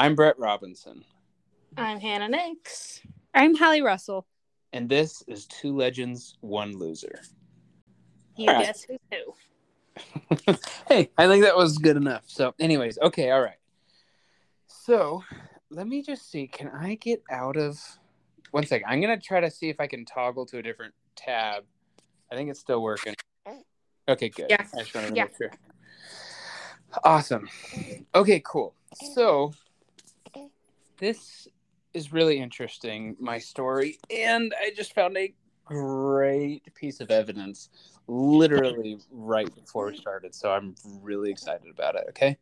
I'm Brett Robinson, I'm Hannah Nix. I'm Hallie Russell. and this is Two Legends, One Loser. You Alright. guess who's who? hey, I think that was good enough. So, anyways, okay, all right. So, let me just see. Can I get out of one second? I'm gonna try to see if I can toggle to a different tab. I think it's still working. Okay, good. Yeah. I just wanted to Yeah. make sure. Awesome. Okay, cool. So, this is really interesting, my story, and I just found a great piece of evidence literally right before we started. So I'm really excited about it. Okay.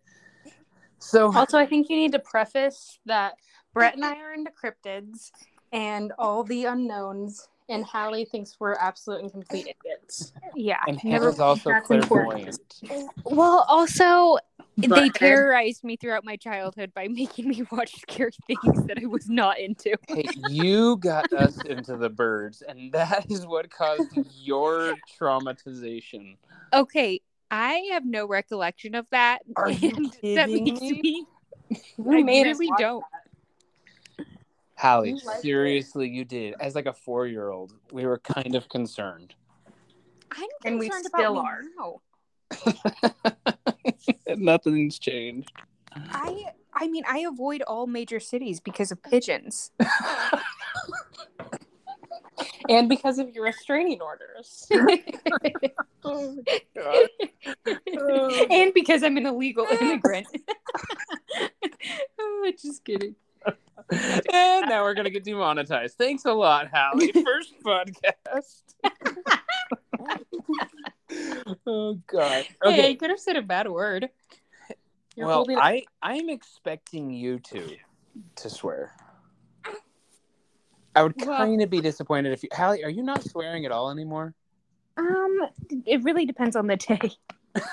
So Also, I think you need to preface that Brett and I are into cryptids and all the unknowns, and Hallie thinks we're absolute and complete idiots. Yeah. and never- Hannah's also that's clairvoyant. Well, also, they terrorized me throughout my childhood by making me watch scary things that I was not into. Hey, you got us into the birds, and that is what caused your traumatization. Okay, I have no recollection of that. Are you and that kidding makes me? me. You I made us really don't. Hallie, You liked it. seriously, you did. As like a four-year-old, we were kind of concerned. I'm And we still about are. now. Nothing's changed. I I mean, I avoid all major cities because of pigeons. And because of your restraining orders. Oh my and because I'm an illegal immigrant. oh, just kidding. and now we're gonna get demonetized. Thanks a lot, Hallie. First podcast. Oh god. Hey, Okay. I could have said a bad word. You're well, holding I I'm expecting you to to swear. I would Well- kind of be disappointed if you, Hallie. Are you not swearing at all anymore? Um, it really depends on the day.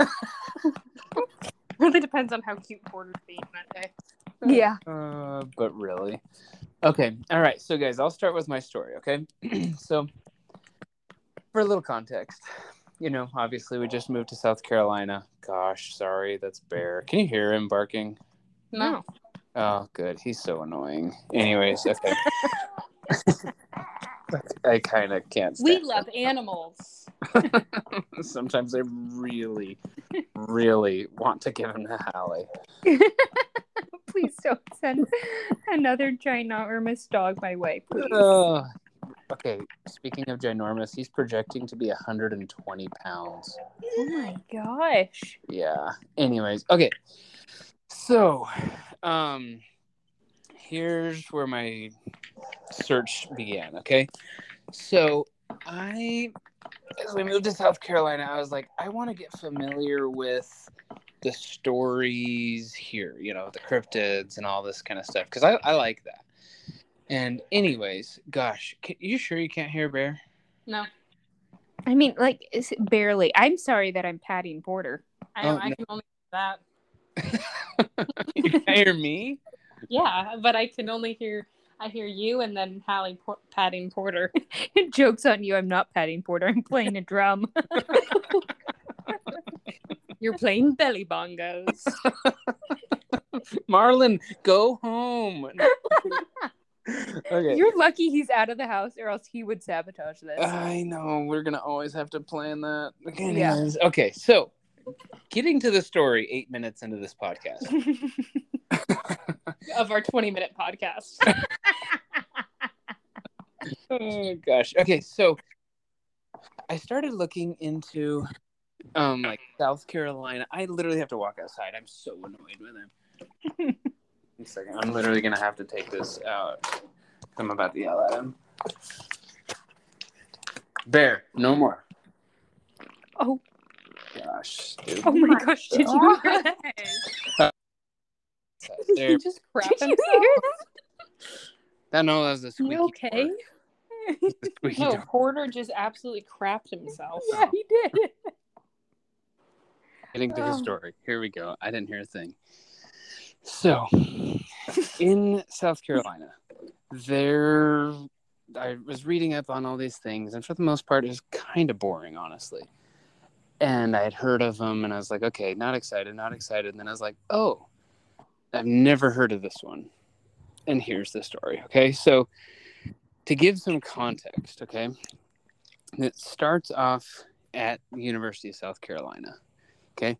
really depends on how cute Porter's being that day. Yeah. Uh, but really. Okay. All right. So, guys, I'll start with my story. Okay. so, for a little context, you know, obviously we just moved to South Carolina. Gosh, sorry, that's Bear. Can you hear him barking? No. Oh, good. He's so annoying. Anyways, okay. I kind of can't. We love animals. Sometimes I really, really want to give him to Hallie. Please don't send another ginormous dog my way, please. Okay, speaking of ginormous, he's projecting to be 120 pounds. Oh my gosh. Yeah. Anyways, okay. So, um, here's where my search began. Okay. So, I, as we moved to South Carolina, I was like, I want to get familiar with the stories here, you know, the cryptids and all this kind of stuff, because I, I like that. And, anyways, gosh, can, you sure you can't hear Bear? No. I mean, like, is barely. I'm sorry that I'm patting Porter. I, Oh, I no. can only do that. you can't hear me? Yeah, but I can only hear I hear you and then Hallie por- patting Porter. Joke's on you. I'm not patting Porter. I'm playing a drum. You're playing belly bongos. Marlon, go home. okay. You're lucky he's out of the house, or else he would sabotage this. I know we're gonna always have to plan that. Okay, Yeah. okay, so getting to the story eight minutes into this podcast. of our 20 minute podcast. oh gosh. Okay, so I started looking into um like South Carolina. I literally have to walk outside. I'm so annoyed with him. One second. I'm literally gonna have to take this out. I'm about to yell at him. Bear, no more. oh, Gosh, dude. oh my gosh! Did you hear that? There. he just crap Did you hear that? That no, that was the squeaky. You okay? door. The squeaky No, door. Porter just absolutely crapped himself. Yeah, he did. Getting to his Oh. story. Here we go. I didn't hear a thing. So, in South Carolina, there, I was reading up on all these things, and for the most part, it was kind of boring, honestly. And I had heard of them, and I was like, okay, not excited, not excited. And then I was like, oh, I've never heard of this one. And here's the story. Okay. So, to give some context, okay, it starts off at the University of South Carolina. Okay.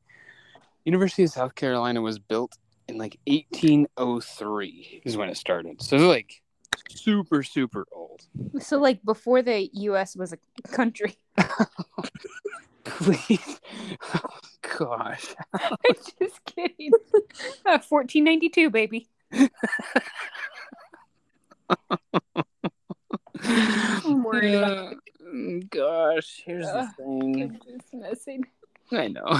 University of South Carolina was built in like 1803 is when it started. So, like super, super old. So, like before the U.S. was a country. Please. Oh, gosh. I'm just kidding. Uh, 1492, baby. I'm worried Uh, gosh, here's the thing. I'm just messing. I know.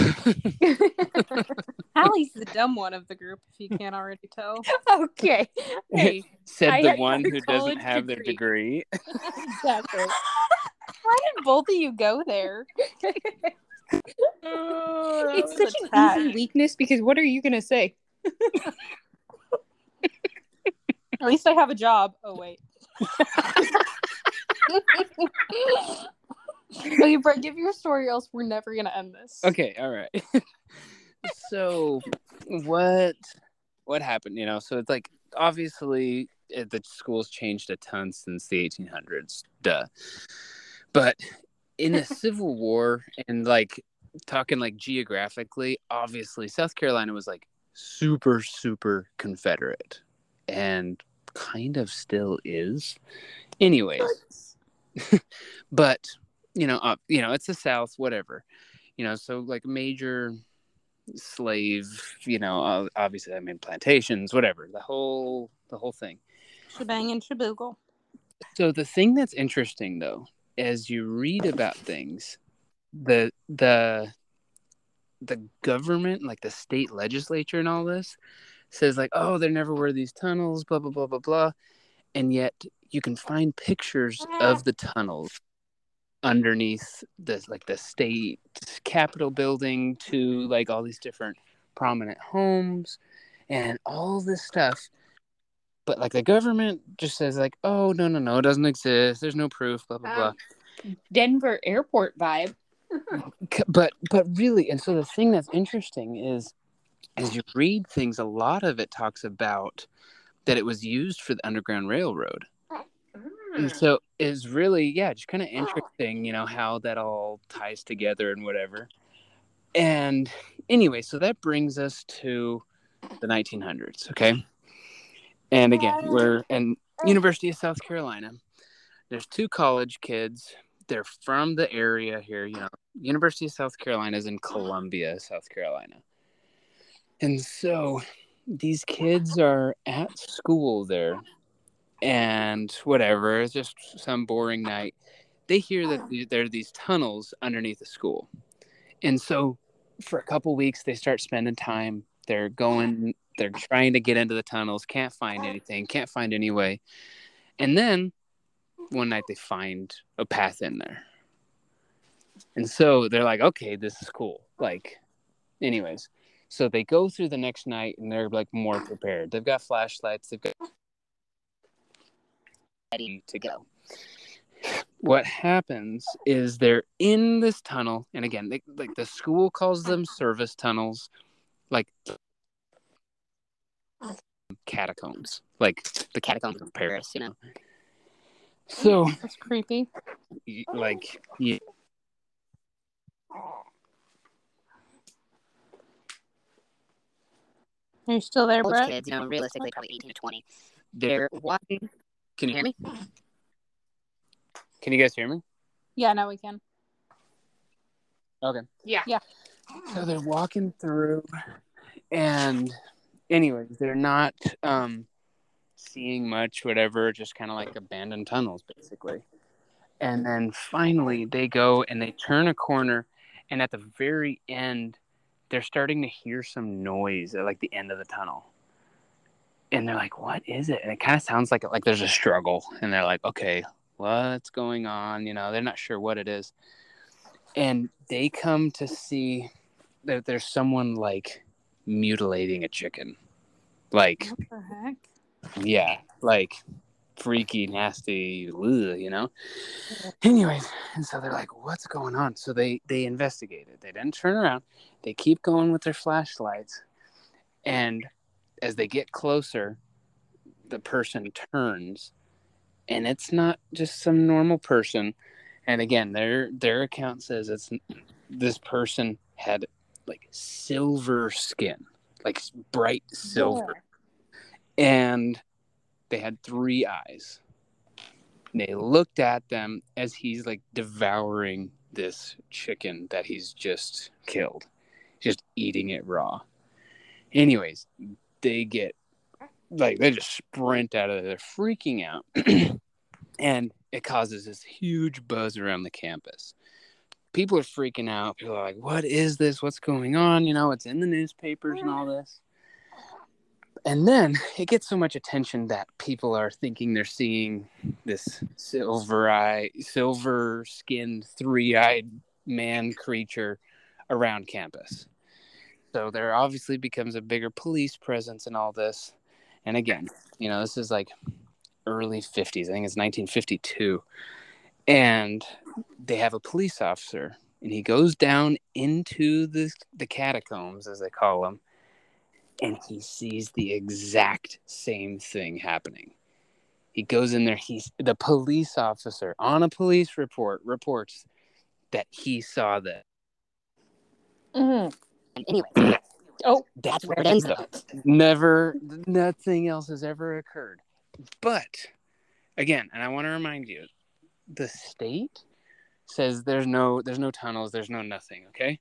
Hallie's the dumb one of the group, if you can't already tell. okay. Hey, Said I the had one who doesn't have their degree. exactly. Why did both of you go there? Oh, it's such an attack. easy weakness because what are you gonna say? At least I have a job. Oh wait. Brett, give your story, else we're never gonna end this. Okay, all right. so what what happened, you know? So it's like obviously it, the school's changed a ton since the 1800s. Duh. But in the Civil War and like talking like geographically, obviously South Carolina was like super super Confederate and kind of still is. Anyways, but you know, uh, you know, it's the South, whatever. You know, so like major slave, you know, obviously, I mean, plantations, whatever, the whole, the whole thing. Shebang and shaboogle. So the thing that's interesting, though, as you read about things, the the the government, like the state legislature, and all this, says like, oh, there never were these tunnels, blah blah blah blah blah, and yet you can find pictures of the tunnels underneath the like the state capitol building to like all these different prominent homes and all this stuff. But like the government just says like oh no no no it doesn't exist. There's no proof blah blah blah. Um, Denver airport vibe. But but really and so the thing that's interesting is as you read things a lot of it talks about that it was used for the underground railroad and so it's really yeah just kind of interesting you know how that all ties together and whatever. And anyway so that brings us to the 1900s okay? And again we're in university of south carolina. There's two college kids. They're from the area here you know university of south carolina is in columbia south carolina. And so these kids are at school there and whatever it's just some boring night they hear that there are these tunnels underneath the school. And so for a couple weeks they start spending time they're going they're trying to get into the tunnels can't find anything can't find any way. And then one night they find a path in there. And so they're like okay this is cool. Like anyways. So they go through the next night and they're like more prepared. They've got flashlights they've got ready to go what happens is they're in this tunnel and again they, like the school calls them service tunnels like catacombs like the catacombs of paris you know so mm, That's creepy. like yeah, Are you still there, college Brett? kids, you know, realistically probably 18 to 20. They're walking. Can you Hear me? can you guys hear me Yeah, now we can. okay Yeah. Yeah. so they're walking through and anyways they're not um seeing much whatever just kind of like abandoned tunnels basically and then finally they go and they turn a corner and at the very end they're starting to hear some noise at like the end of the tunnel and they're like what is it? And it kind of sounds like like there's a struggle and they're like okay what's going on? You know they're not sure what it is. And they come to see that there's someone like mutilating a chicken. Like What the heck? yeah like freaky nasty ugh, you know? Anyways and so they're like what's going on? So they they investigate it they didn't turn around. They keep going with their flashlights. And as they get closer, the person turns, and it's not just some normal person. And again, their their account says it's this person had like silver skin, like bright silver, and they had three eyes. And they looked at them as he's like devouring this chicken that he's just killed, just eating it raw. Anyways, they get like they just sprint out of there, freaking out, and it causes this huge buzz around the campus. People are freaking out. People are like, "What is this? What's going on?" You know, it's in the newspapers and all this. And then it gets so much attention that people are thinking they're seeing this silver eye, silver skinned, three eyed man creature around campus. So there obviously becomes a bigger police presence in all this. And again, you know, this is like early 50s. I think it's 1952. And they have a police officer and he goes down into the the catacombs as they call them and he sees the exact same thing happening. He goes in there, he's the police officer on a police report reports that he saw that. Mhm. Anyway, Oh, that's where it ends, though. Never, nothing else has ever occurred. But again, and I want to remind you, the state says there's no, there's no tunnels, there's no nothing. Okay,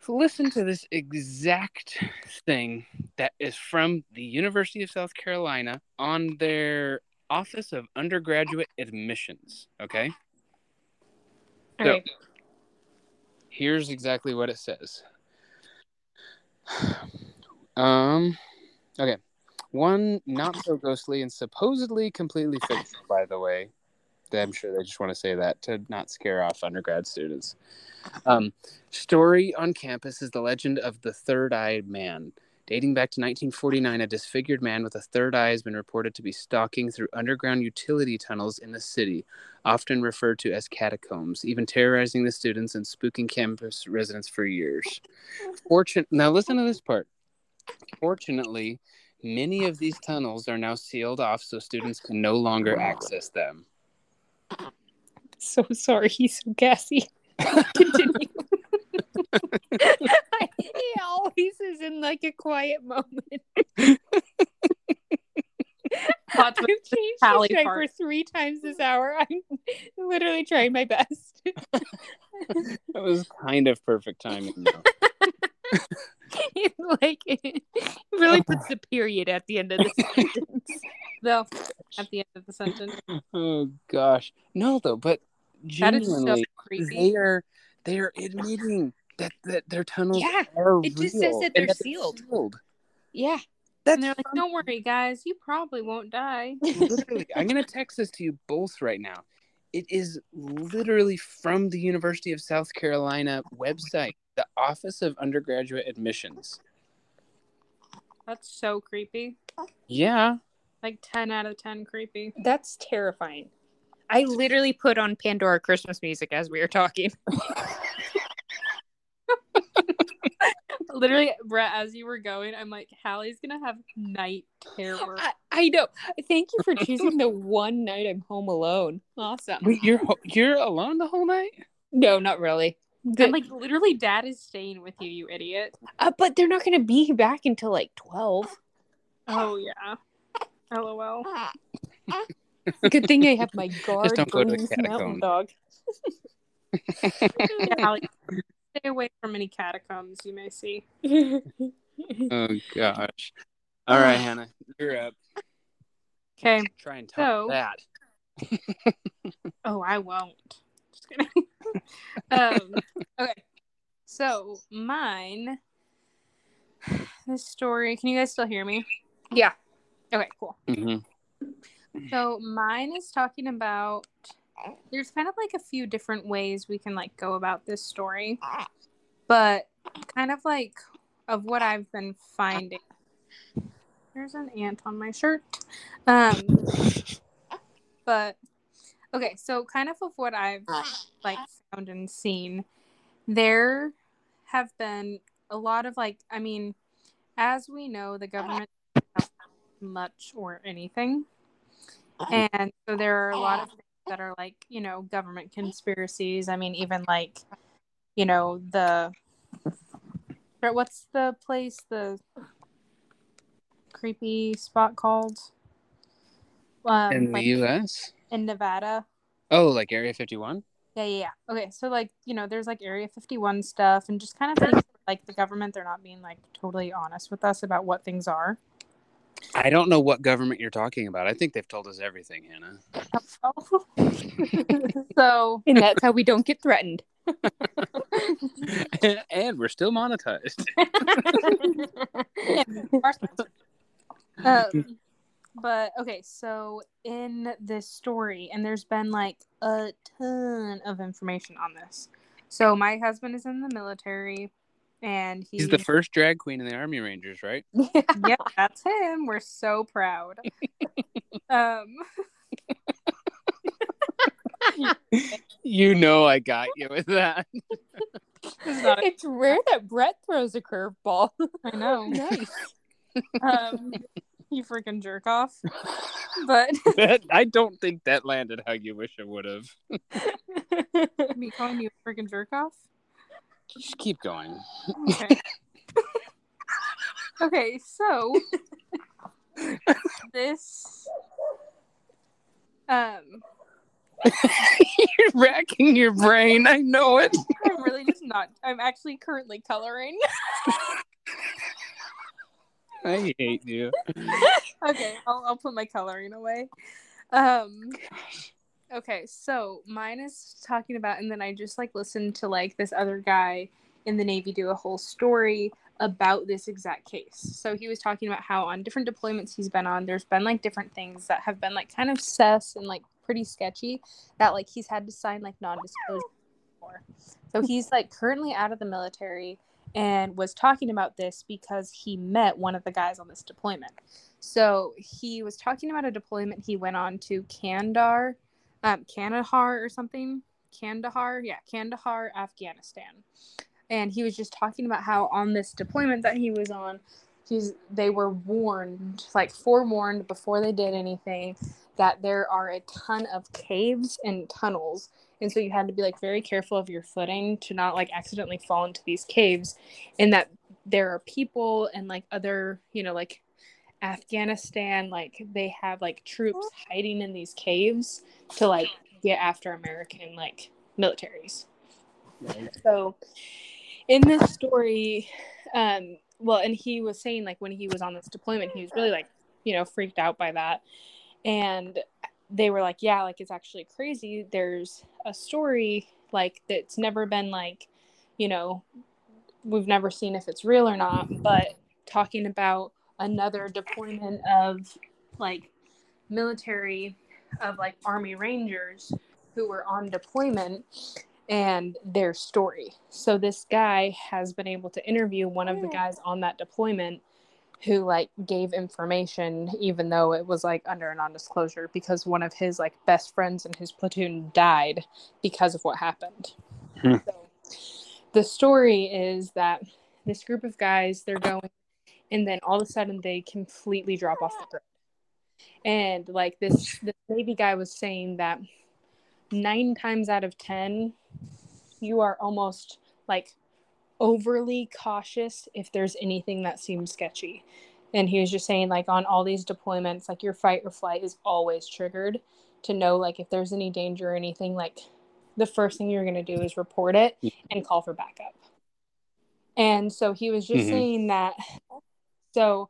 so listen to this exact thing that is from the University of South Carolina on their Office of Undergraduate Admissions. Okay, All So- right. here's exactly what it says. Um, okay. One not so ghostly and supposedly completely fictional, by the way. I'm sure they just want to say that to not scare off undergrad students. Um, story on campus is the legend of the third eyed man. Dating back to 1949, a disfigured man with a third eye has been reported to be stalking through underground utility tunnels in the city, often referred to as catacombs, even terrorizing the students and spooking campus residents for years. Fortune- now, listen to this part. Fortunately, many of these tunnels are now sealed off so students can no longer access them. so sorry. He's so gassy. Continue. he always is in like a quiet moment. Lots I've changed Tally his diaper three times this hour. I'm literally trying my best. That was kind of perfect timing. It, like it really oh. puts the period at the end of the sentence. though at the end of the sentence. oh gosh, no, though. But That is so genuinely, they are they are admitting that that their tunnels Yeah, are it just real says that and they're sealed. sealed. Yeah. That's And they're like, "Don't worry, guys. You probably won't die." literally, I'm gonna text this to you both right now. It is literally from the University of South Carolina website, the Office of Undergraduate Admissions. That's so creepy. Yeah, Like ten out of ten creepy. That's terrifying. I literally put on Pandora Christmas music as we were talking. Literally, Brett, as you were going, I'm like, Hallie's gonna have night terror. I, I know. Thank you for choosing the one night I'm home alone. Awesome. wait, you're you're alone the whole night? No, not really. The- And like, literally, Dad is staying with you, you idiot. uh, but they're not going to be back until like 12. Oh yeah. LOL. Good thing I have my guard Just don't go to the Bernese mountain catacombs. dog. Yeah, Hallie, stay away from any catacombs you may see. Oh gosh. All right, Hannah, you're up. Okay. Try and top So- that. Oh, I won't. Just kidding. um, okay. So mine. This story. Can you guys still hear me? yeah. Okay. Cool. hmm So mine is talking about. There's kind of like a few different ways we can like go about this story, but kind of like of what I've been finding. There's an ant on my shirt. Um, but okay, so kind of of what I've like found and seen, there have been a lot of like, I mean, as we know, the government much or anything. And so there are a lot of that are like, you know, government conspiracies. I mean, even like, you know, the what's the place, the creepy spot called? Um, In the like, U.S. in Nevada. Oh, like Area 51. Yeah, yeah, yeah. Okay, so like, you know, there's like Area 51 stuff and just kind of things like the government, they're not being like totally honest with us about what things are. I don't know what government you're talking about. I think they've told us everything, Hannah. so, And that's how we don't get threatened. and we're still monetized. um, but okay, so in this story, and there's been like a ton of information on this. So my husband is in the military, and he, He's the first drag queen in the Army Rangers, right? yep, that's him. We're so proud. um, You know I got you with that. it's not- it's rare that Brett throws a curveball. I know. nice. Um, you freaking jerk off. But That- I don't think that landed how you wish it would have. me calling you a freaking jerk off. Just keep going. Okay. okay, so this um You're racking your brain. I know it. I'm really just not I'm actually currently coloring. I hate you. okay, I'll I'll put my coloring away. Um okay, so mine is talking about and then I just like listened to like this other guy in the Navy do a whole story about this exact case. So he was talking about how on different deployments he's been on, there's been like different things that have been like kind of sus and like pretty sketchy that like he's had to sign like non-disclosure for. So he's like currently out of the military and was talking about this because he met one of the guys on this deployment. So he was talking about a deployment he went on to Kandahar, um, Kandahar or something. Kandahar, yeah, Kandahar, Afghanistan. And he was just talking about how on this deployment that he was on, he's they were warned, like forewarned before they did anything, that there are a ton of caves and tunnels. And so you had to be like very careful of your footing to not like accidentally fall into these caves and that there are people and like other, you know, like Afghanistan, like they have like troops hiding in these caves to like get after American like militaries. So in this story, um, well, and he was saying like when he was on this deployment, he was really like, you know, freaked out by that. And they were like, yeah, like it's actually crazy. There's a story like that's never been like, you know, we've never seen if it's real or not, but talking about another deployment of like military of like army rangers who were on deployment and their story. So this guy has been able to interview one of the guys on that deployment who like gave information even though it was like under a non-disclosure because one of his like best friends in his platoon died because of what happened. Hmm. So the story is that this group of guys they're going and then all of a sudden they completely drop off the grid. And like this this Navy guy was saying that nine times out of ten you are almost like overly cautious if there's anything that seems sketchy. And he was just saying, like, on all these deployments, like, your fight or flight is always triggered to know, like, if there's any danger or anything, like, the first thing you're going to do is report it and call for backup. And so he was just Mhm. saying that. So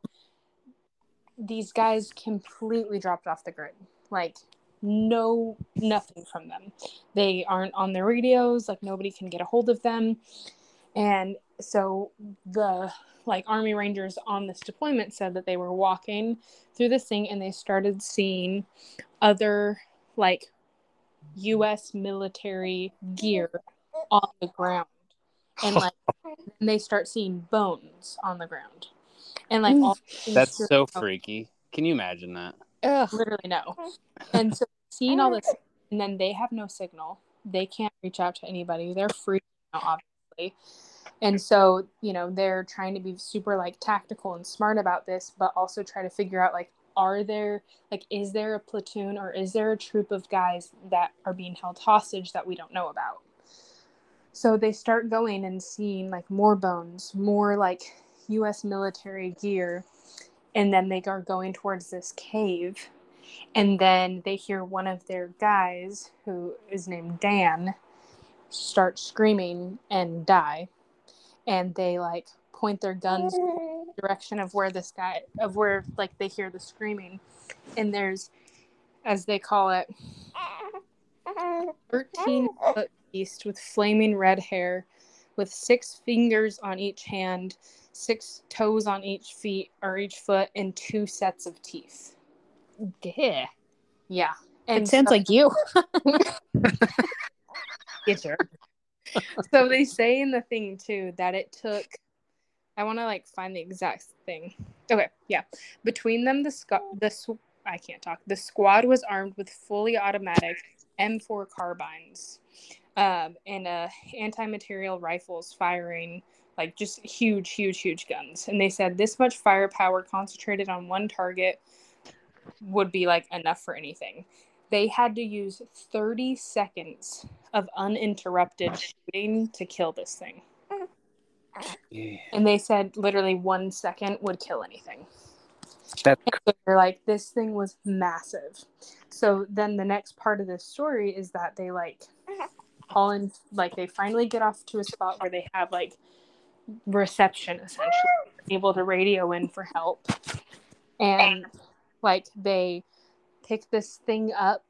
these guys completely dropped off the grid. Like, no, nothing from them. They aren't on their radios. Like, nobody can get a hold of them. And so the like army rangers on this deployment said that they were walking through this thing and they started seeing other like US military gear on the ground. And like and they start seeing bones on the ground. And like all That's things- so freaky. Can you imagine that? Ugh. literally no. And so seeing all this and then they have no signal. They can't reach out to anybody. They're freaking out obviously. And so, you know, they're trying to be super like tactical and smart about this, but also try to figure out like, are there, like, is there a platoon or is there a troop of guys that are being held hostage that we don't know about? So they start going and seeing like more bones, more like US military gear. And then they are going towards this cave. And then they hear one of their guys, who is named Dan, start screaming and die and they like point their guns in the direction of where this guy of where like they hear the screaming and there's as they call it 13 foot beast with flaming red hair with six fingers on each hand six toes on each feet or each foot and two sets of teeth Yeah. yeah It sounds like you. Get your. so they say in the thing too that it took. I want to like find the exact thing. Okay, yeah. Between them, the squ- the sw- I can't talk. The squad was armed with fully automatic M4 carbines, um, and uh, anti-material rifles firing like just huge, huge, huge guns. And they said this much firepower concentrated on one target would be like enough for anything. They had to use 30 seconds of uninterrupted shooting to kill this thing. Yeah. And they said literally one second would kill anything. That's So they're like, this thing was massive. So then the next part of this story is that they like call in, like they finally get off to a spot where they have like reception essentially, able to radio in for help. And like they pick this thing up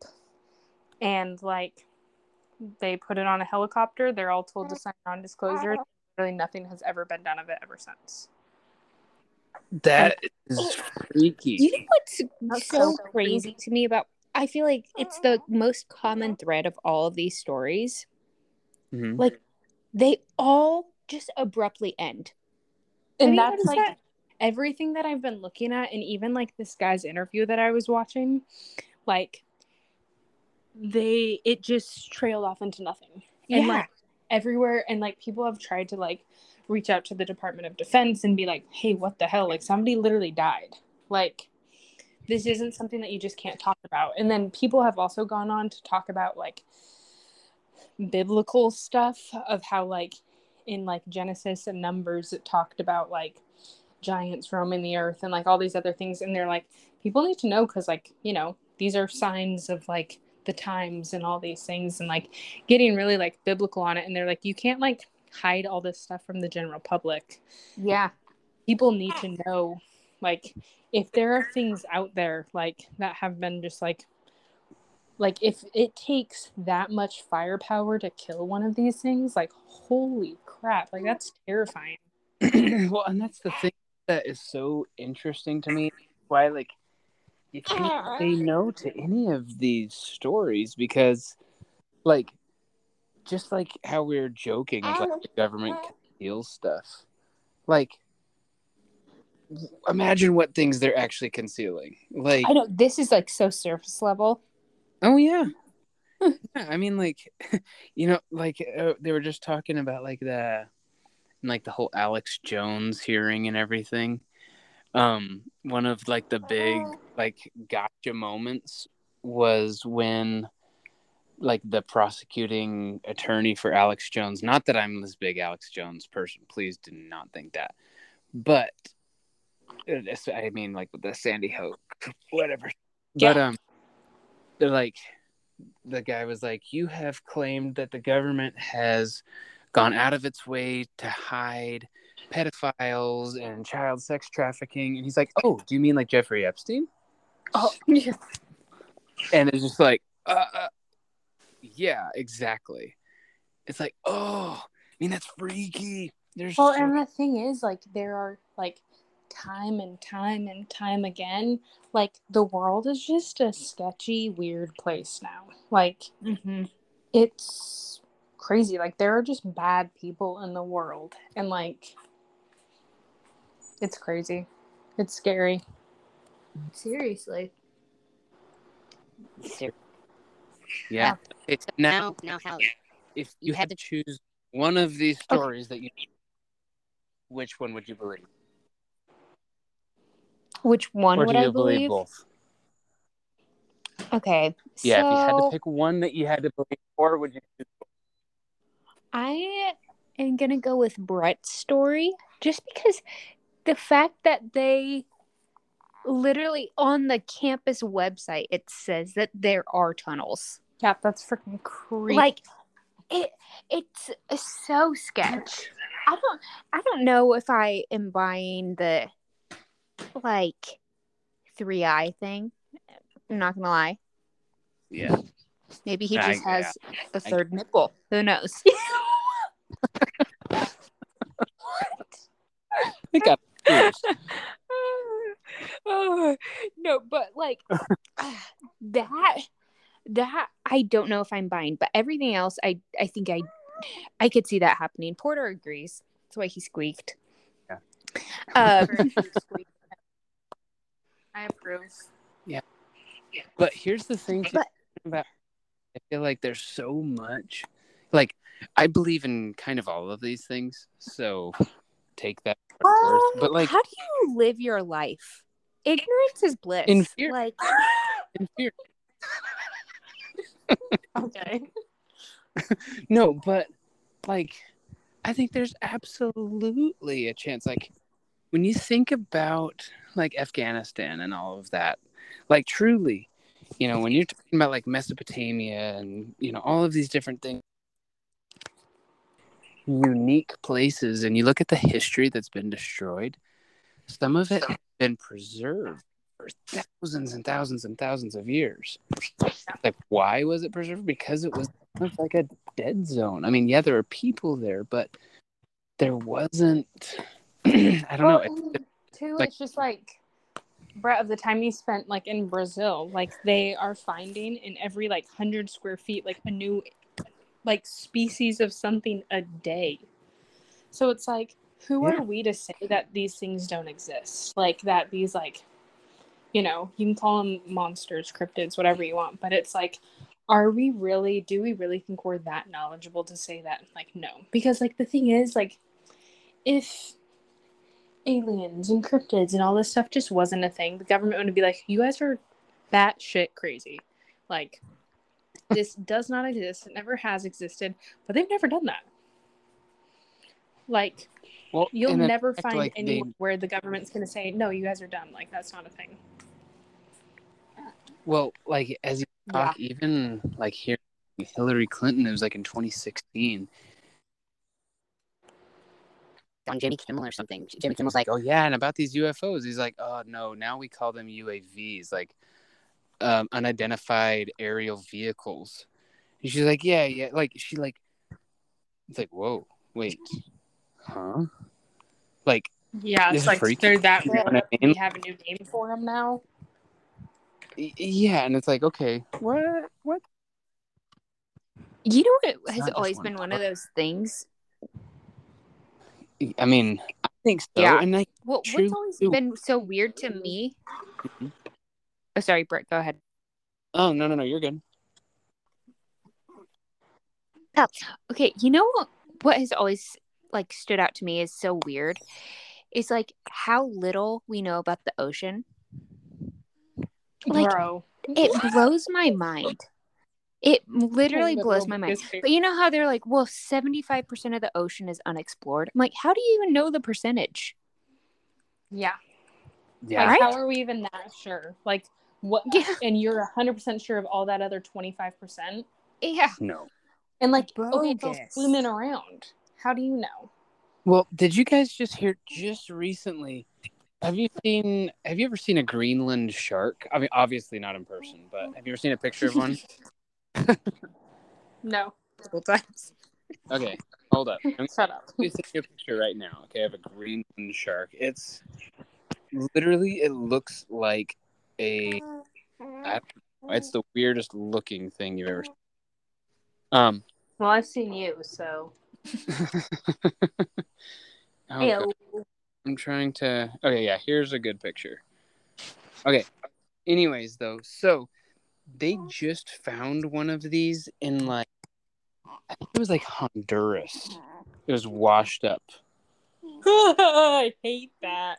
and like they put it on a helicopter. They're all told to sign non disclosure. Really, nothing has ever been done of it ever since. that is freaky. You know what's so so crazy to me about? I feel like it's the most common thread of all of these stories. Mhm. Like they all just abruptly end. Have and you that's like that? everything that I've been looking at, and even like this guy's interview that I was watching, like they it just trailed off into nothing. And Yeah. like everywhere, and like people have tried to like reach out to the Department of Defense and be like, hey, what the hell? Like somebody literally died. Like this isn't something that you just can't talk about. And then people have also gone on to talk about like biblical stuff of how like in like Genesis and Numbers it talked about like giants roaming the earth and like all these other things and they're like people need to know because like you know these are signs of like the times and all these things and like getting really like biblical on it and they're like you can't like hide all this stuff from the general public Yeah. people need to know like if there are things out there like that have been just like like if it takes that much firepower to kill one of these things like holy crap. Like that's terrifying. Well, and that's the thing that is so interesting to me. Why, like, you can't say no to any of these stories because, like, just like how we are joking about the government uh-huh. conceals stuff, like, imagine what things they're actually concealing. Like, I know this is like so surface level. Oh yeah. yeah, I mean, like, you know, like uh, they were just talking about like the, like the whole Alex Jones hearing and everything. Um, one of like the big like gotcha moments was when, like, the prosecuting attorney for Alex Jones. Not that I'm this big Alex Jones person. Please do not think that. But, I mean, like with the Sandy Hook, whatever. But um, they're like the guy was like you have claimed that the government has gone out of its way to hide pedophiles and child sex trafficking. And he's like oh do you mean like jeffrey epstein? Oh yeah. And it's just like uh, uh yeah exactly. It's like oh i mean that's freaky. There's Well, so- and the thing is, like, there are like time and time and time again, like the world is just a sketchy, weird place now. Like, Mm-hmm. it's crazy. Like, there are just bad people in the world, and like, it's crazy. It's scary. Seriously. yeah it's now Now, now, how? if you had to choose one of these stories that you which one would you believe? Which one or would do you I believe? both? Okay. Yeah, if you had to pick one that you had to believe, or would you? choose both? I am gonna go with Brett's story just because the fact that they literally on the campus website it says that there are tunnels. Yeah, that's freaking creepy. Like it it's so sketch. I don't I don't know if I am buying the like three eye thing. I'm not gonna lie. Yeah. Maybe he I- just has a I- third nipple. Who knows? I got confused. oh, no, but like that that I don't know if I'm buying, but everything else I I think I I could see that happening. Porter agrees. That's why he squeaked. Yeah. Um, I approve. Yeah. yeah. But here's the thing But- about I feel like there's so much like I believe in kind of all of these things, so take that for what. But like how do you live your life? Ignorance is bliss. In fear. Like in fear. Okay. No, but like I think there's absolutely a chance like when you think about like Afghanistan and all of that, like truly, you know, when you're talking about like Mesopotamia and you know all of these different things unique places and you look at the history that's been destroyed, some of it has been preserved for thousands and thousands and thousands of years. Like why was it preserved? Because it was like a dead zone. I mean, yeah, there are people there, but there wasn't I don't know. Well, It- and too, like- it's just like Brett of the time you spent like in Brazil, like they are finding in every like hundred square feet like a new like species of something a day. So it's like, who Yeah. are we to say that these things don't exist? Like that these like, you know, you can call them monsters, cryptids, whatever you want, but it's like, are we really? Do we really think we're that knowledgeable to say that? Like, no, because like the thing is, like, if aliens and cryptids and all this stuff just wasn't a thing, the government would be like, you guys are that shit crazy. Like, this does not exist. It never has existed, but they've never done that. Like, well, you'll never fact, find like, they- anywhere where the government's going to say, no, you guys are dumb. Like, that's not a thing. Well, like as you talk, even like here, Hillary Clinton, it was like in 2016. On Jimmy Kimmel or something. Jimmy Kimmel's like, Oh yeah, and about these UFOs, he's like, oh no, now we call them UAVs, like um, unidentified aerial vehicles. And she's like, yeah, yeah, like she like, it's like, whoa, wait, huh? Like, Yeah, This it's like freaky. they're that You know rare. what I We have a new name for them now. yeah, and it's like, okay, what, what? you know what has always one been one of those things? I mean, I think so. Yeah. And like, Well, True. what's always been so weird to me? Mhm. Oh, sorry, Brett. Go ahead. oh no, no, no, you're good. Oh, Okay, you know what? What has always like stood out to me is so weird. Is like how little we know about the ocean. Like Bro. it blows my mind. It literally blows my mind. But you know how they're like, well, seventy five percent of the ocean is unexplored. I'm like, how do you even know the percentage? Yeah. Yeah, Like, Right? how are we even that sure? Like, what? Yeah. And you're 100% sure of all that other 25%? Yeah. no. And, like, okay, it's all Bogus. swimming around. How do you know? Well, did you guys just hear just recently? Have you seen? Have you ever seen a Greenland shark? I mean, obviously not in person, but have you ever seen a picture of one? No. Multiple times. Okay, hold up. I'm Shut up. going to you a picture right now. Okay, I have a Greenland shark. It's literally it looks like a. know, it's the weirdest looking thing you've ever. seen. Um. Well, I've seen you, so. oh, I'm trying to. Okay, yeah, here's a good picture. Okay. Anyways, though, so they just found one of these in like, I think it was like Honduras. It was washed up I hate that.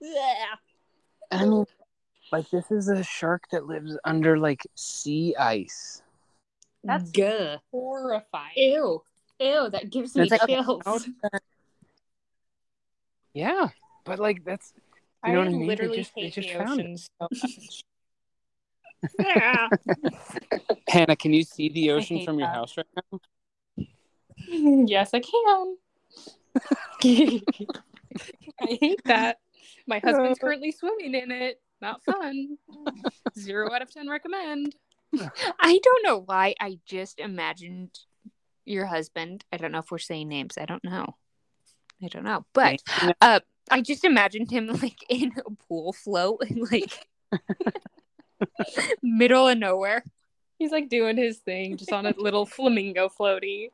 Yeah. I mean, like this is a shark that lives under like sea ice. That's Gah. horrifying. Ew. Ew, that gives me like, chills. how that- Yeah, but like that's I you know what I mean? They literally just- they just the found it. so much. Yeah. Hannah. Can you see the ocean hate from your that. house right now? yes, I can. I hate that. My husband's currently swimming in it. Not fun. Zero out of ten recommend. I don't know why. I just imagined your husband. I don't know if we're saying names. I don't know. I don't know. But uh I just imagined him like in a pool float in like middle of nowhere. He's like doing his thing just on a little flamingo floaty.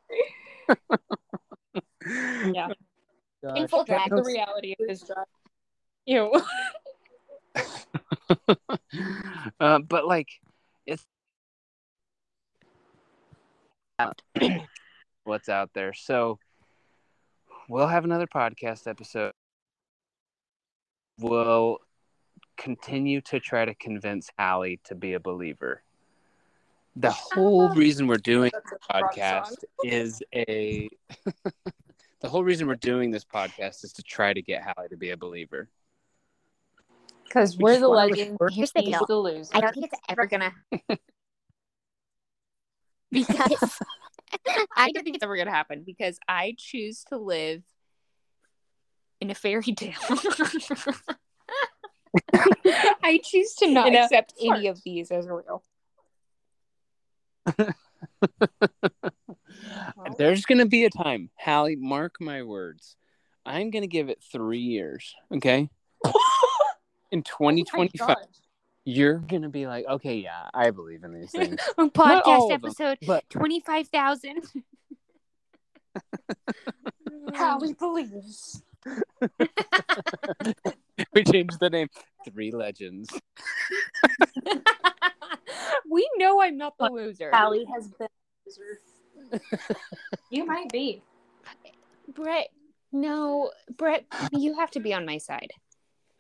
Yeah. In full drag. The reality of his job. Ew. uh, but like it's what's out there so we'll have another podcast episode we'll continue to try to convince Hallie to be a believer the whole reason we're doing That's this podcast is a the whole reason we're doing this podcast is to try to get Hallie to be a believer Because We we're the legend. Here's the deal. the loser. I don't think it's ever gonna because I don't think it's ever gonna happen because I choose to live in a fairy tale. I choose to not In a accept fart. any of these as real. There's going to be a time, Hallie, mark my words. I'm going to give it three years. Okay. In 2025, Oh you're going to be like, okay, yeah, I believe in these things. On Not all podcast of them, episode but twenty five thousand. Hallie believes. we changed the name. Three Legends. we know I'm not the loser. Hallie has been a loser. you might be. Brett, no, Brett, you have to be on my side.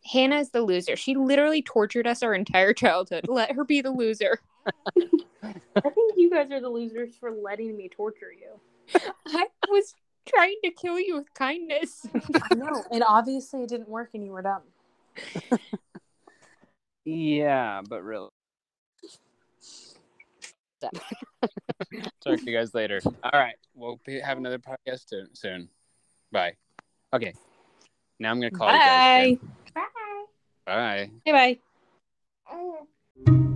Hannah is the loser. She literally tortured us our entire childhood. Let her be the loser. I think you guys are the losers for letting me torture you. I was trying to kill you with kindness. I know. And obviously it didn't work and you were dumb. Yeah, but really. Talk to you guys later. All right. We'll be, have another podcast soon- soon. Bye. Okay. Now I'm going to call you guys. Bye. again. Bye. Bye bye.